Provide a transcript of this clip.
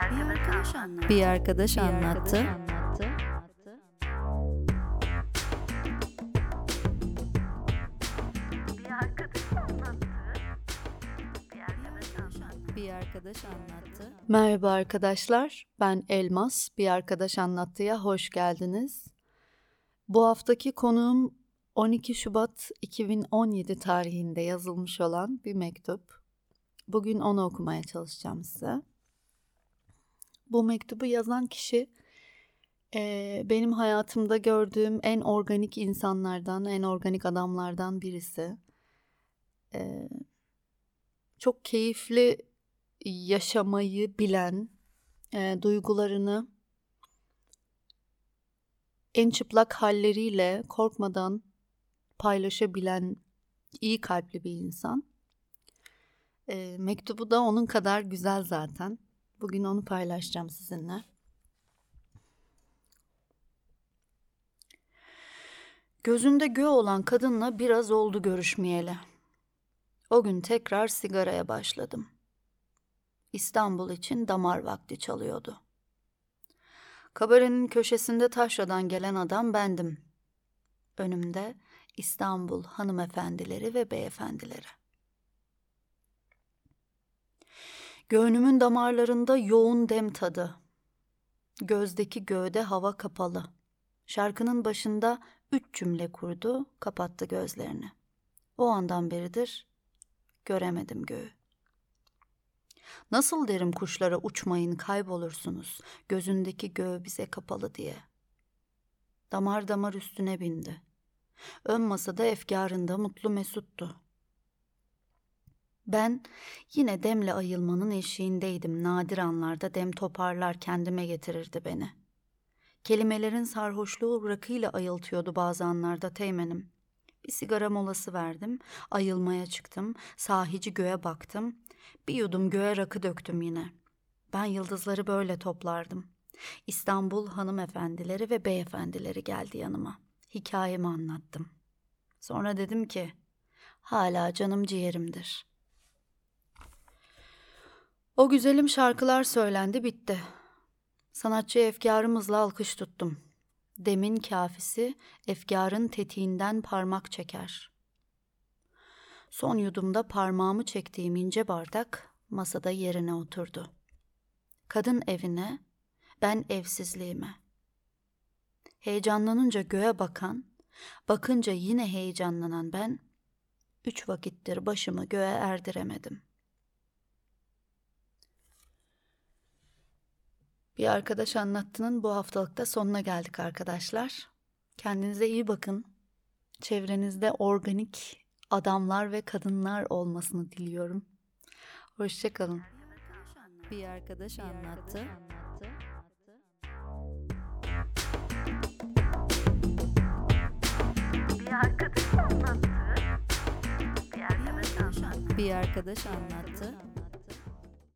arkadaş anlattı. Bir arkadaş anlattı. Bir arkadaş anlattı. Bir arkadaş anlattı. Bir arkadaş anlattı. Merhaba arkadaşlar, ben Elmas. Bir arkadaş anlattıya hoş geldiniz. Bu haftaki konuğum 12 Şubat 2017 tarihinde yazılmış olan bir mektup. Bugün onu okumaya çalışacağım size. Bu mektubu yazan kişi eee, benim hayatımda gördüğüm en organik insanlardan, en organik adamlardan birisi. Eee, çok keyifli yaşamayı bilen, e, duygularını en çıplak halleriyle korkmadan paylaşabilen iyi kalpli bir insan. E, mektubu da onun kadar güzel zaten. Bugün onu paylaşacağım sizinle. Gözünde gö olan kadınla biraz oldu görüşmeyeli. O gün tekrar sigaraya başladım. İstanbul için damar vakti çalıyordu. Kabarenin köşesinde taşradan gelen adam bendim. Önümde İstanbul hanımefendileri ve beyefendileri. Göğnümün damarlarında yoğun dem tadı. Gözdeki göğde hava kapalı. Şarkının başında üç cümle kurdu, kapattı gözlerini. O andan beridir göremedim göğü. Nasıl derim kuşlara uçmayın kaybolursunuz, gözündeki göğü bize kapalı diye. Damar damar üstüne bindi. Ön masada efkarında mutlu mesuttu. Ben yine demle ayılmanın eşiğindeydim. Nadir anlarda dem toparlar kendime getirirdi beni. Kelimelerin sarhoşluğu rakıyla ayıltıyordu bazı anlarda teğmenim. Bir sigara molası verdim, ayılmaya çıktım, sahici göğe baktım. Bir yudum göğe rakı döktüm yine. Ben yıldızları böyle toplardım. İstanbul hanımefendileri ve beyefendileri geldi yanıma. Hikayemi anlattım. Sonra dedim ki, hala canım ciğerimdir. O güzelim şarkılar söylendi bitti. Sanatçı efkarımızla alkış tuttum. Demin kafisi efkarın tetiğinden parmak çeker. Son yudumda parmağımı çektiğim ince bardak masada yerine oturdu. Kadın evine, ben evsizliğime. Heyecanlanınca göğe bakan, bakınca yine heyecanlanan ben, üç vakittir başımı göğe erdiremedim. Bir arkadaş anlattığının bu haftalıkta sonuna geldik arkadaşlar. Kendinize iyi bakın. Çevrenizde organik adamlar ve kadınlar olmasını diliyorum. Hoşçakalın. Bir arkadaş anlattı. Bir arkadaş anlattı. Bir arkadaş anlattı. Bir arkadaş anlattı.